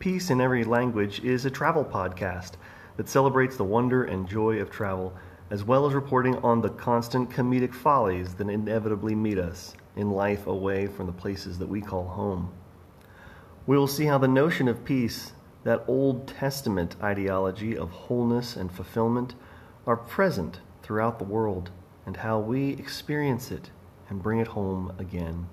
Peace in Every Language is a travel podcast that celebrates the wonder and joy of travel, as well as reporting on the constant comedic follies that inevitably meet us in life away from the places that we call home. We will see how the notion of peace, that Old Testament ideology of wholeness and fulfillment, are present throughout the world, and how we experience it and bring it home again.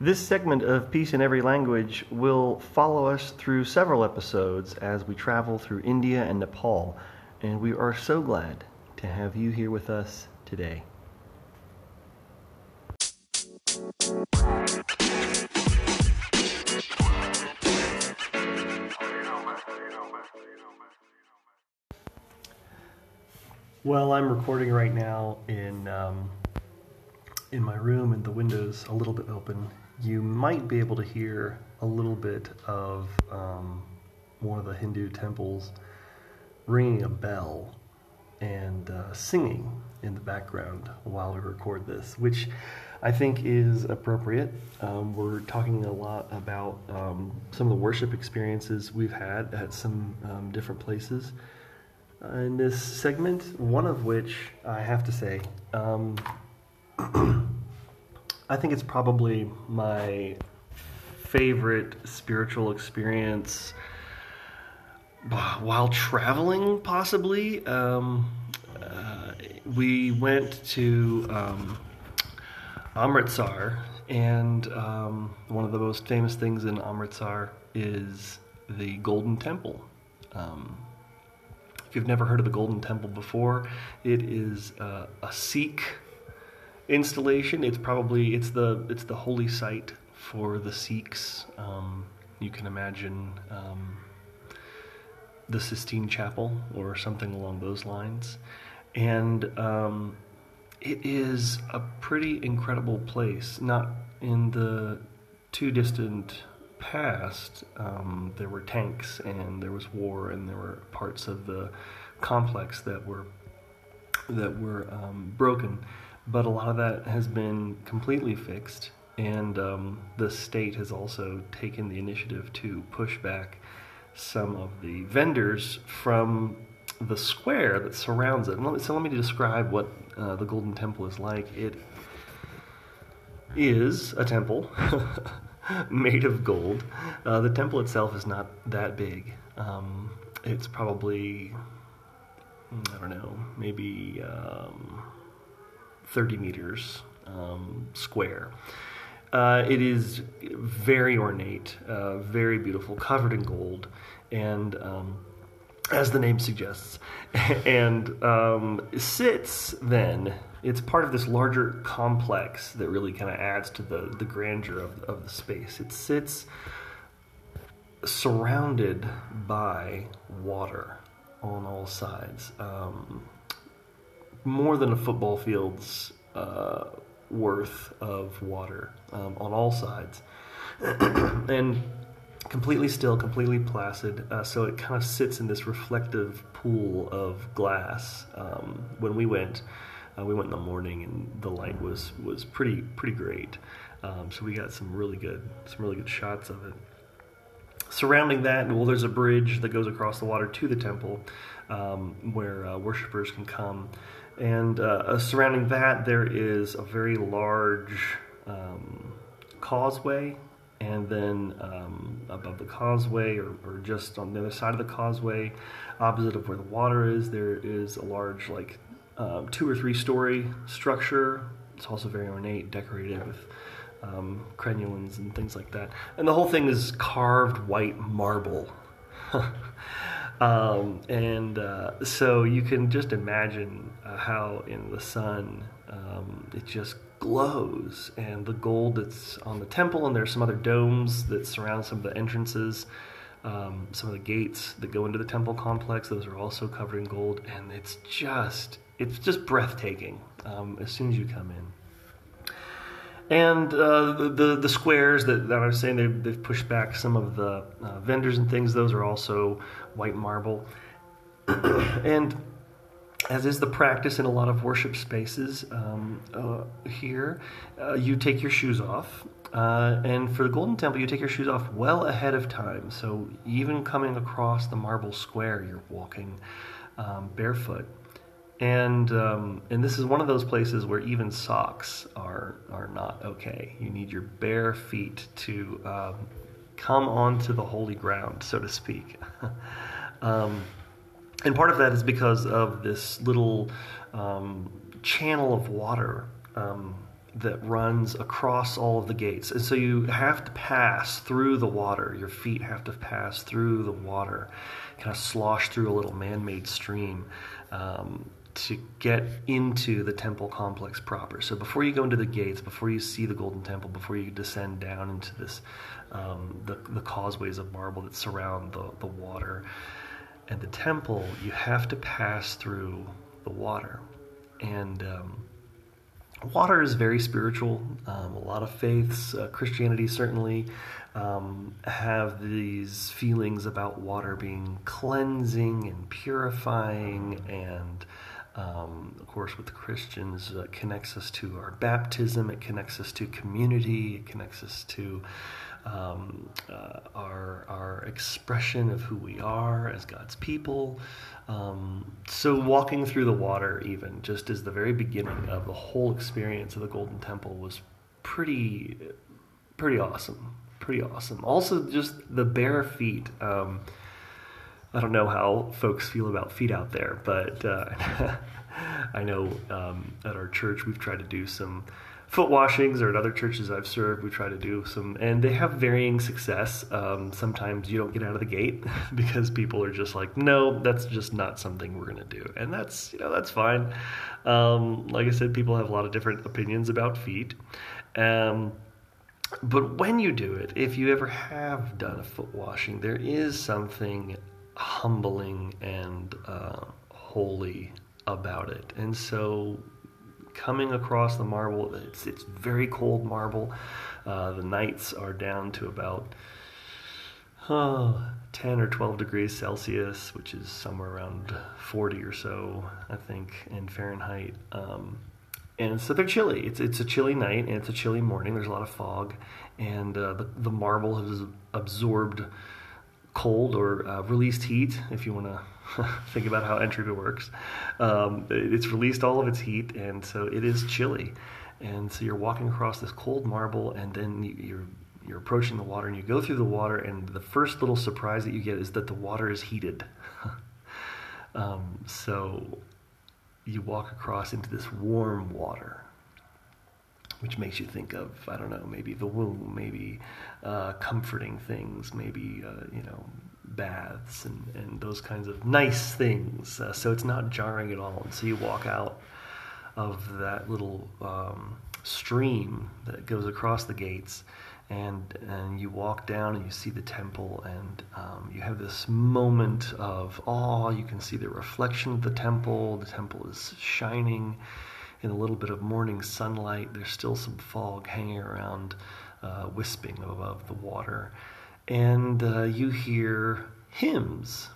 This segment of Peace in Every Language will follow us through several episodes as we travel through India and Nepal, and we are so glad to have you here with us today. Well, I'm recording right now in um, in my room, and the windows a little bit open. You might be able to hear a little bit of um, one of the Hindu temples ringing a bell and uh, singing in the background while we record this, which I think is appropriate. Um, we're talking a lot about um, some of the worship experiences we've had at some um, different places in this segment, one of which I have to say, um, I think it's probably my favorite spiritual experience while traveling, possibly. Um, uh, we went to um, Amritsar, and um, one of the most famous things in Amritsar is the Golden Temple. Um, you've never heard of the Golden Temple before, it is uh, a Sikh installation. It's probably it's the it's the holy site for the Sikhs. Um, you can imagine um, the Sistine Chapel or something along those lines, and um, it is a pretty incredible place. Not in the too distant past, um, there were tanks and there was war and there were parts of the complex that were that were um, broken, but a lot of that has been completely fixed. And um, the state has also taken the initiative to push back some of the vendors from the square that surrounds it. So let me describe what uh, the Golden Temple is like. It is a temple made of gold. Uh, the temple itself is not that big. Um, it's probably, I don't know, maybe um, 30 meters um, square. Uh, it is very ornate, uh, very beautiful, covered in gold, and um, as the name suggests, and um, sits then. It's part of this larger complex that really kind of adds to the, the grandeur of, of the space. It sits surrounded by water on all sides. Um, more than a football field's uh, worth of water um, on all sides. and completely still, completely placid. Uh, so it kind of sits in this reflective pool of glass. Um, when we went, uh, we went in the morning, and the light was was pretty pretty great. Um, so we got some really good some really good shots of it. Surrounding that, well, there's a bridge that goes across the water to the temple, um, where uh, worshippers can come. And uh, surrounding that, there is a very large um, causeway and then um, above the causeway or, or, just on the other side of the causeway opposite of where the water is there is a large like um, two or three story structure. It's also very ornate decorated with um, and things like that. And the whole thing is carved white marble. Um, and uh, so you can just imagine uh, how in the sun um, it just glows. And the gold that's on the temple and there's some other domes that surround some of the entrances um, some of the gates that go into the temple complex. Those are also covered in gold. And it's just it's just breathtaking um, as soon as you come in and uh, the the squares that, that I was saying they've, they've pushed back some of the uh, vendors and things. Those are also white marble, and as is the practice in a lot of worship spaces um, uh, here, uh, you take your shoes off. Uh, and for the Golden Temple, you take your shoes off well ahead of time. So even coming across the marble square, you're walking um, barefoot and um, and this is one of those places where even socks are are not okay. You need your bare feet to um, come onto the holy ground, so to speak. um, and part of that is because of this little um, channel of water um, that runs across all of the gates, and so you have to pass through the water. Your feet have to pass through the water, kind of slosh through a little man-made stream. Um, to get into the temple complex proper. So before you go into the gates, before you see the Golden Temple, before you descend down into this, um, the, the causeways of marble that surround the, the water and the temple, you have to pass through the water. And um, water is very spiritual. Um, a lot of faiths, uh, Christianity certainly, um, have these feelings about water being cleansing and purifying and um, of course, with Christians, uh, connects us to our baptism, it connects us to community, it connects us to um, uh, our, our expression of who we are as God's people. Um, so, walking through the water, even just as the very beginning of the whole experience of the Golden Temple, was pretty, pretty awesome. Pretty awesome. Also, just the bare feet. Um, I don't know how folks feel about feet out there, but uh, I know um, at our church we've tried to do some foot washings, or at other churches I've served, we try to do some, and they have varying success. Um, sometimes you don't get out of the gate because people are just like, no, that's just not something we're going to do, and that's you know that's fine. Um, like I said, people have a lot of different opinions about feet. Um, but when you do it, if you ever have done a foot washing, there is something humbling and uh, holy about it. And so coming across the marble, it's, it's very cold marble. Uh, the nights are down to about uh, 10 or 12 degrees Celsius, which is somewhere around 40 or so, I think, in Fahrenheit. Um, and so they're chilly. It's it's a chilly night and it's a chilly morning. There's a lot of fog, and uh, the the marble has absorbed cold or uh, released heat, if you want to think about how entropy works. Um, it's released all of its heat, and so it is chilly. And so you're walking across this cold marble, and then you're you're approaching the water, and you go through the water, and the first little surprise that you get is that the water is heated. um, so you walk across into this warm water which makes you think of I don't know maybe the womb, maybe uh, comforting things, maybe uh, you know baths and, and those kinds of nice things. Uh, so it's not jarring at all. And so you walk out of that little um, stream that goes across the gates. And, and you walk down and you see the temple, and um, you have this moment of awe. You can see the reflection of the temple. The temple is shining in a little bit of morning sunlight. There's still some fog hanging around, uh, wisping above the water. And uh, you hear hymns.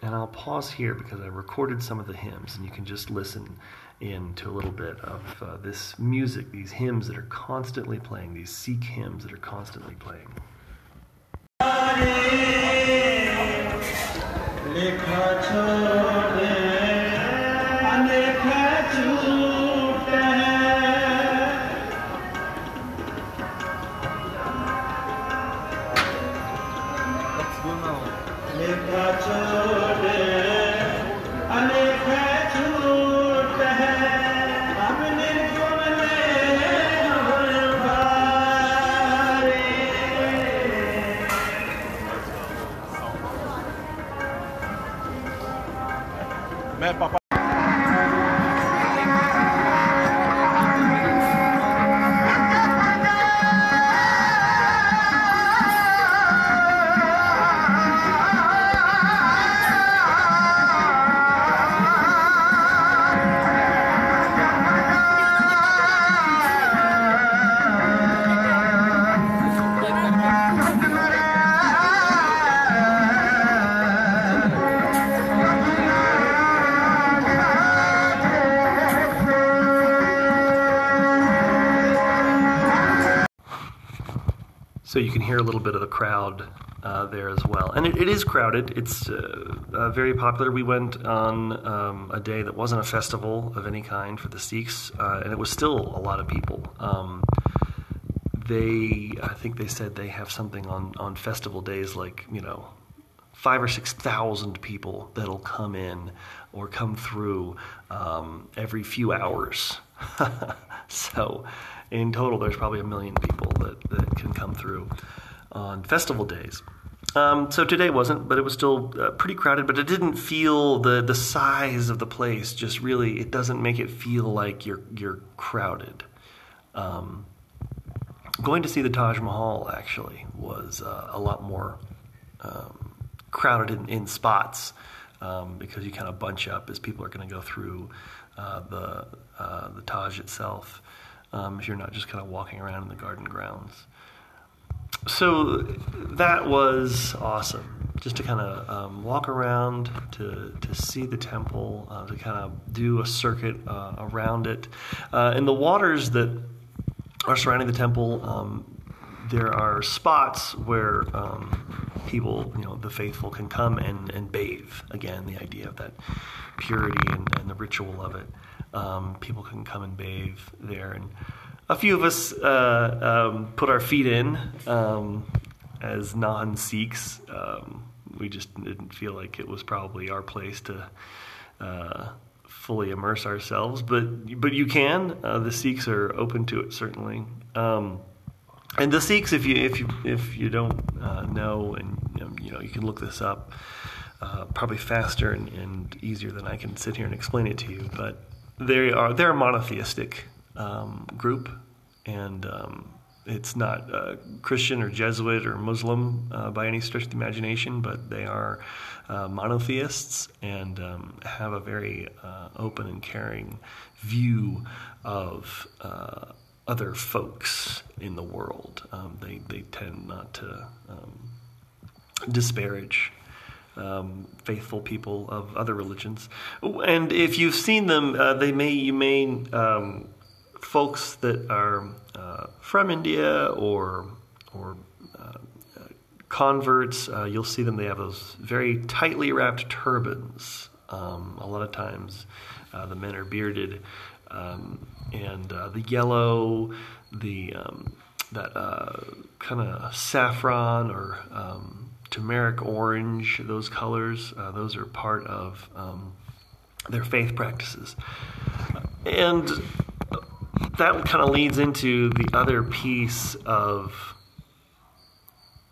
And I'll pause here because I recorded some of the hymns, and you can just listen into a little bit of uh, this music, these hymns that are constantly playing, these Sikh hymns that are constantly playing. So you can hear a little bit of the crowd uh, there as well. And it, it is crowded. It's uh, uh, very popular. We went on um, a day that wasn't a festival of any kind for the Sikhs, uh, and it was still a lot of people. Um, they, I think they said they have something on, on festival days like, you know, five or six thousand people that'll come in or come through um, every few hours. so, in total, there's probably a million people that, that can come through on festival days. Um, so today wasn't, but it was still uh, pretty crowded. But it didn't feel the the size of the place. Just really, it doesn't make it feel like you're you're crowded. Um, going to see the Taj Mahal actually was uh, a lot more um, crowded in, in spots um, because you kind of bunch up as people are going to go through uh, the uh, the Taj itself. Um, if you're not just kind of walking around in the garden grounds so that was awesome just to kind of um, walk around to, to see the temple uh, to kind of do a circuit uh, around it uh, in the waters that are surrounding the temple um, there are spots where um, people you know the faithful can come and, and bathe again the idea of that purity and, and the ritual of it um, people can come and bathe there and a few of us uh, um, put our feet in um, as non Sikhs. Um, we just didn't feel like it was probably our place to uh, fully immerse ourselves, but but you can. Uh, the Sikhs are open to it certainly. Um, and the Sikhs, if you if you if you don't uh, know, and you know, you can look this up. Uh, probably faster and, and easier than I can sit here and explain it to you, but they are they're a monotheistic um, group, and um, it's not uh, Christian or Jesuit or Muslim uh, by any stretch of the imagination, but they are uh, monotheists and um, have a very uh, open and caring view of uh, other folks in the world. Um, they, they tend not to um, disparage um, faithful people of other religions. And if you've seen them, uh, they may you may um, folks that are uh, from India or or uh, converts, uh, you'll see them. They have those very tightly wrapped turbans. Um, a lot of times, uh, the men are bearded, um, and uh, the yellow, the um, that kind of saffron or um, turmeric orange, those colors, those are part of um, their faith practices. And that kind of leads into the other piece of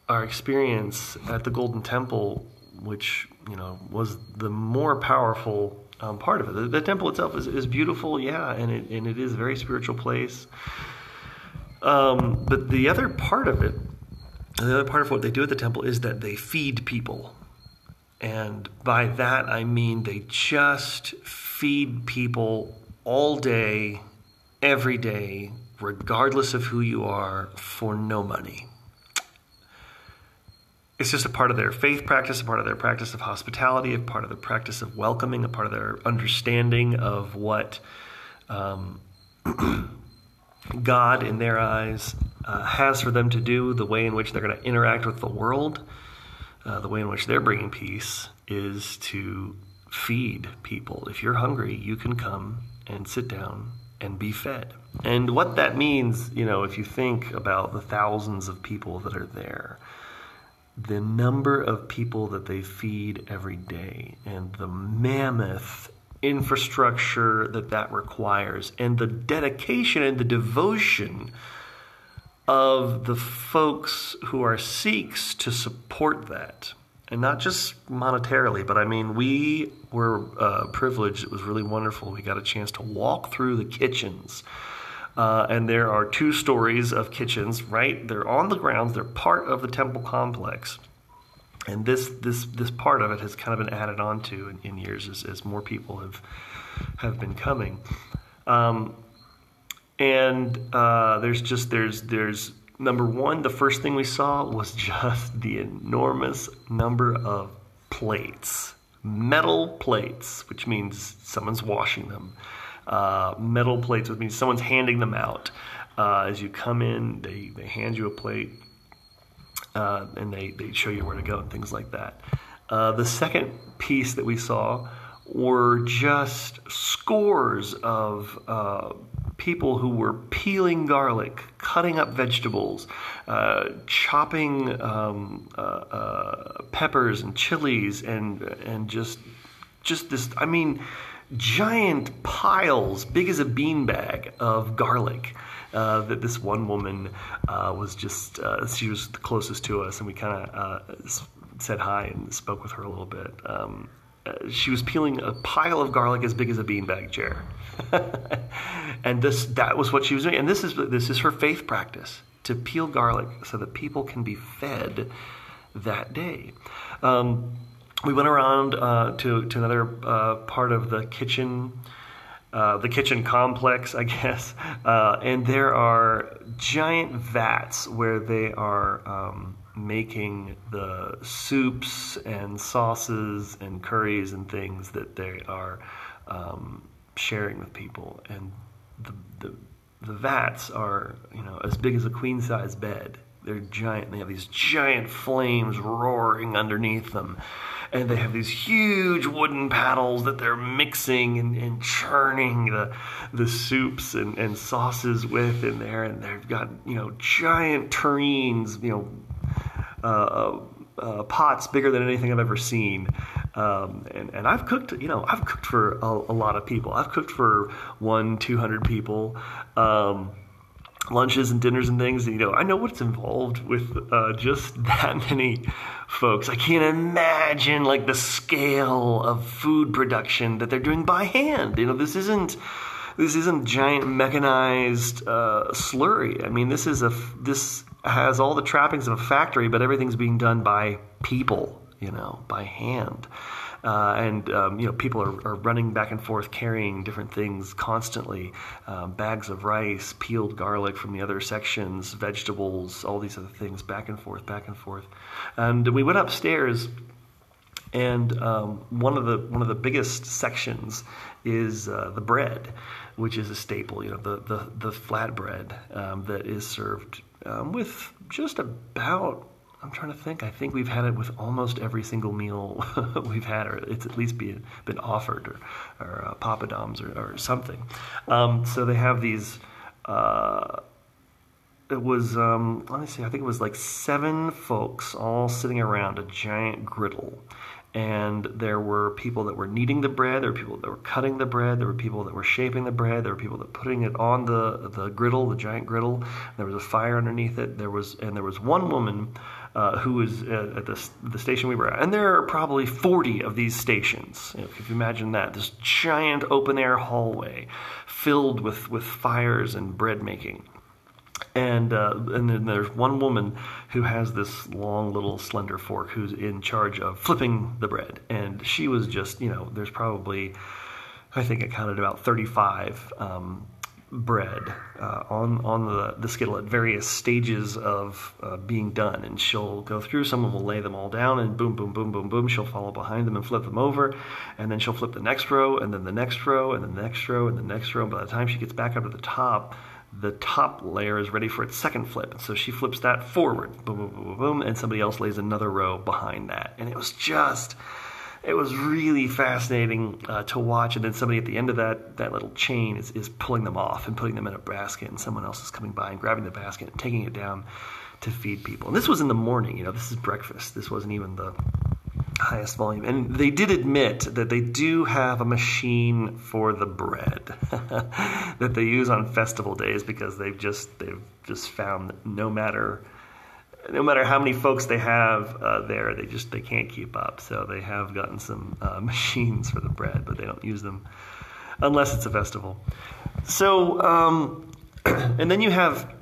our experience at the Golden Temple, which you know was the more powerful um, part of it. The, the, temple itself is, is beautiful, yeah, and it and it is a very spiritual place. Um, but the other part of it, the other part of what they do at the temple is that they feed people. And by that I mean they just feed people all day, every day, regardless of who you are, for no money. It's just a part of their faith practice, a part of their practice of hospitality, a part of the practice of welcoming, a part of their understanding of what um, God, in their eyes, uh, has for them to do, the way in which they're going to interact with the world, uh, the way in which they're bringing peace is to feed people. If you're hungry, you can come and sit down and be fed. And what that means, you know, if you think about the thousands of people that are there, the number of people that they feed every day, and the mammoth infrastructure that that requires, and the dedication and the devotion of the folks who are Sikhs to support that and not just monetarily, but I mean, we were uh, privileged. It was really wonderful. We got a chance to walk through the kitchens. Uh, and there are two stories of kitchens, right? They're on the grounds, they're part of the temple complex. And this, this, this part of it has kind of been added on to in, in years as, as more people have, have been coming. Um, and uh, there's just, there's, there's number one, the first thing we saw was just the enormous number of plates, metal plates, which means someone's washing them. Uh, metal plates, which means someone's handing them out. Uh, as you come in, they, they hand you a plate. uh, and they, they show you where to go and things like that. Uh, the second piece that we saw were just scores of uh, people who were peeling garlic, cutting up vegetables, uh, chopping um, uh, uh, peppers and chilies, and and just just this. I mean, giant piles, big as a beanbag, of garlic. Uh, that this one woman uh, was just uh, she was the closest to us, and we kind of said hi and spoke with her a little bit. Um, she was peeling a pile of garlic as big as a beanbag chair. and this that was what she was doing. And this is this is her faith practice to peel garlic so that people can be fed that day. Um, we went around uh, to to another uh, part of the kitchen. Uh, the kitchen complex, I guess, uh, and there are giant vats where they are um, making the soups and sauces and curries and things that they are um, sharing with people, and the, the the vats are you know as big as a queen size bed. They're giant. They have these giant flames roaring underneath them, and they have these huge wooden paddles that they're mixing and, and churning the the soups and, and sauces with in there. And they've got you know giant tureens, you know. Uh, uh, pots bigger than anything I've ever seen. Um, and, and I've cooked, you know, I've cooked for a, a lot of people. I've cooked for one, 200 people. Um, lunches and dinners and things. And, you know, I know what's involved with uh, just that many folks. I can't imagine like the scale of food production that they're doing by hand. You know, this isn't this isn't giant mechanized uh, slurry. I mean, this is a this has all the trappings of a factory, but everything's being done by people, you know, by hand. Uh, and um, you know people are, are, running back and forth carrying different things constantly. Um, bags of rice peeled garlic from the other sections vegetables all these other things back and forth back and forth. And we went upstairs and um, one of the one of the biggest sections is uh, the bread which is a staple you know the the, the flatbread um, that is served um, with just about I'm trying to think. I think we've had it with almost every single meal we've had, or it's at least been, been offered, or, or uh, papadoms, or, or something. Um, so they have these. Uh, it was um, let me see. I think it was like seven folks all sitting around a giant griddle, and there were people that were kneading the bread, there were people that were cutting the bread, there were people that were shaping the bread, there were people that were putting it on the the griddle, the giant griddle. There was a fire underneath it. There was and there was one woman uh, who was at, the, the station we were at, and there are probably 40 of these stations. If you imagine that, this giant open air hallway filled with with fires and bread making. And uh, and then there's one woman who has this long little slender fork who's in charge of flipping the bread. And she was just you know there's probably i think it counted about 35 um, bread uh, on on the, the skittle at various stages of uh, being done and she'll go through someone will lay them all down and boom boom boom boom boom she'll follow behind them and flip them over and then she'll flip the next row and then the next row and then the next row and the next row and by the time she gets back up to the top the top layer is ready for its second flip. So she flips that forward, boom, boom, boom, boom, boom, and somebody else lays another row behind that. And it was just, it was really fascinating uh, to watch. And then somebody at the end of that, that little chain is, is pulling them off and putting them in a basket, and someone else is coming by and grabbing the basket and taking it down to feed people. And this was in the morning, you know, this is breakfast. This wasn't even the highest volume. And they did admit that they do have a machine for the bread that they use on festival days because they've just they've just found that no matter no matter how many folks they have uh, there, they just they can't keep up. So they have gotten some uh, machines for the bread, but they don't use them unless it's a festival. So um, and then you have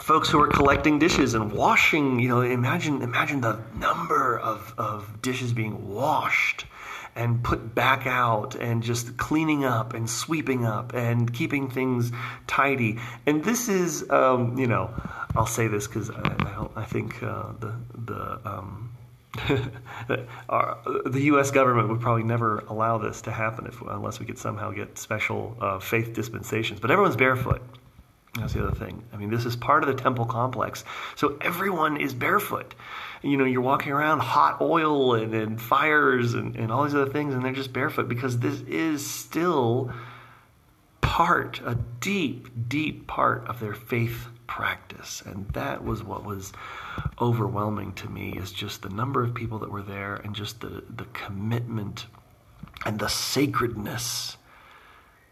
folks who are collecting dishes and washing you know imagine imagine the number of, of dishes being washed and put back out and just cleaning up and sweeping up and keeping things tidy and this is um, you know i'll say this because I, I, I, think uh, the the um, Our, the U.S. government would probably never allow this to happen if, unless we could somehow get special uh, faith dispensations. But everyone's barefoot That's the other thing. I mean, this is part of the temple complex. So everyone is barefoot. You know, you're walking around hot oil and, and fires and, and all these other things, and they're just barefoot because this is still part, a deep, deep part of their faith practice. And that was what was overwhelming to me is just the number of people that were there and just the, the commitment and the sacredness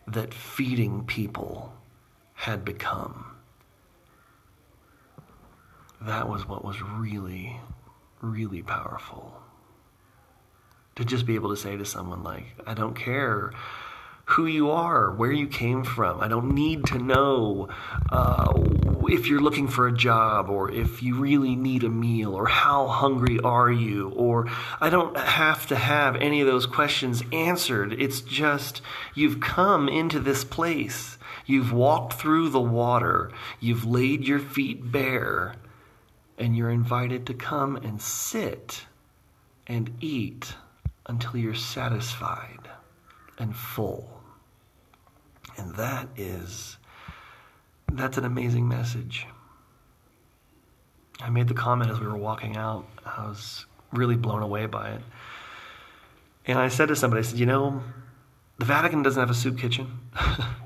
that feeding people had become. That was what was really, really powerful. To just be able to say to someone, like, I don't care who you are, where you came from. I don't need to know uh, if you're looking for a job or if you really need a meal or how hungry are you or I don't have to have any of those questions answered. It's just you've come into this place. You've walked through the water. You've laid your feet bare and you're invited to come and sit and eat until you're satisfied and full. And that is, that's an amazing message. I made the comment as we were walking out. I was really blown away by it. And I said to somebody, I said, you know, the Vatican doesn't have a soup kitchen.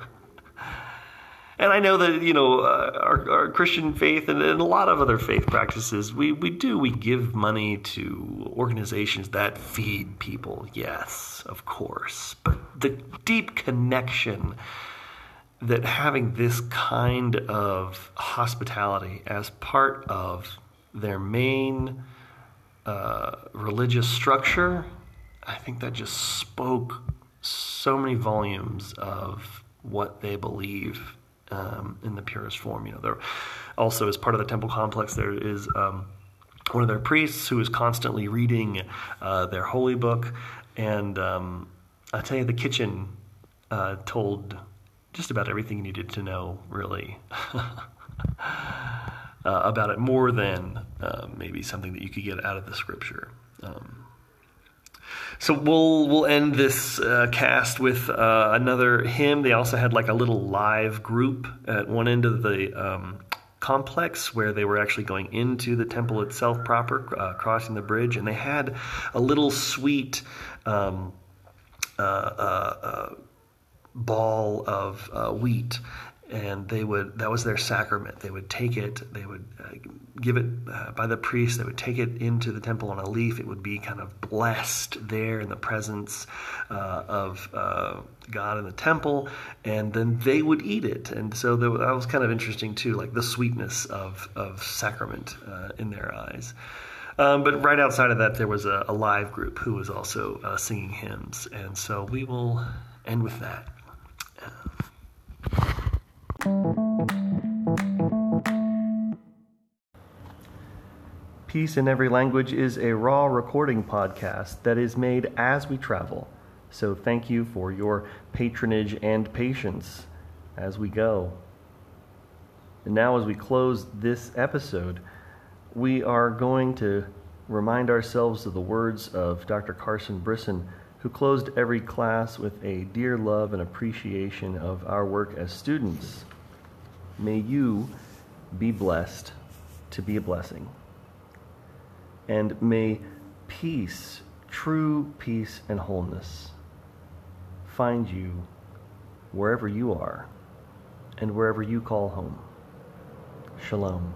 and I know that you know uh, our, our, Christian faith and, and, a lot of other faith practices, we we do we give money to organizations that feed people. Yes, of course, but the deep connection that having this kind of hospitality as part of their main uh, religious structure, I think that just spoke so many volumes of what they believe um, in the purest form. You know, there also as part of the temple complex there is um, one of their priests who is constantly reading uh, their holy book, and um, I tell you, the kitchen uh, told just about everything you needed to know, really. uh, about it more than uh, maybe something that you could get out of the scripture. Um, so we'll we'll end this uh, cast with uh, another hymn. They also had like a little live group at one end of the um, complex where they were actually going into the temple itself proper, uh, crossing the bridge, and they had a little sweet. Um, uh, uh, uh, ball of wheat and they would that was their sacrament. They would take it they would uh, give it uh, by the priest they would take it into the temple on a leaf. It would be kind of blessed there in the presence uh, of uh, god in the temple. And then they would eat it. And so that was kind of interesting too like the sweetness of, of sacrament uh, in their eyes. Um, but right outside of that there was a, a live group who was also uh, singing hymns. And so we will end with that Peace in Every Language is a raw recording podcast that is made as we travel. So thank you for your patronage and patience as we go. And now, as we close this episode, we are going to remind ourselves of the words of Dr. Carson Brisson, who closed every class with a dear love and appreciation of our work as students. May you be blessed to be a blessing. And may peace, true peace and wholeness, find you wherever you are and wherever you call home. Shalom.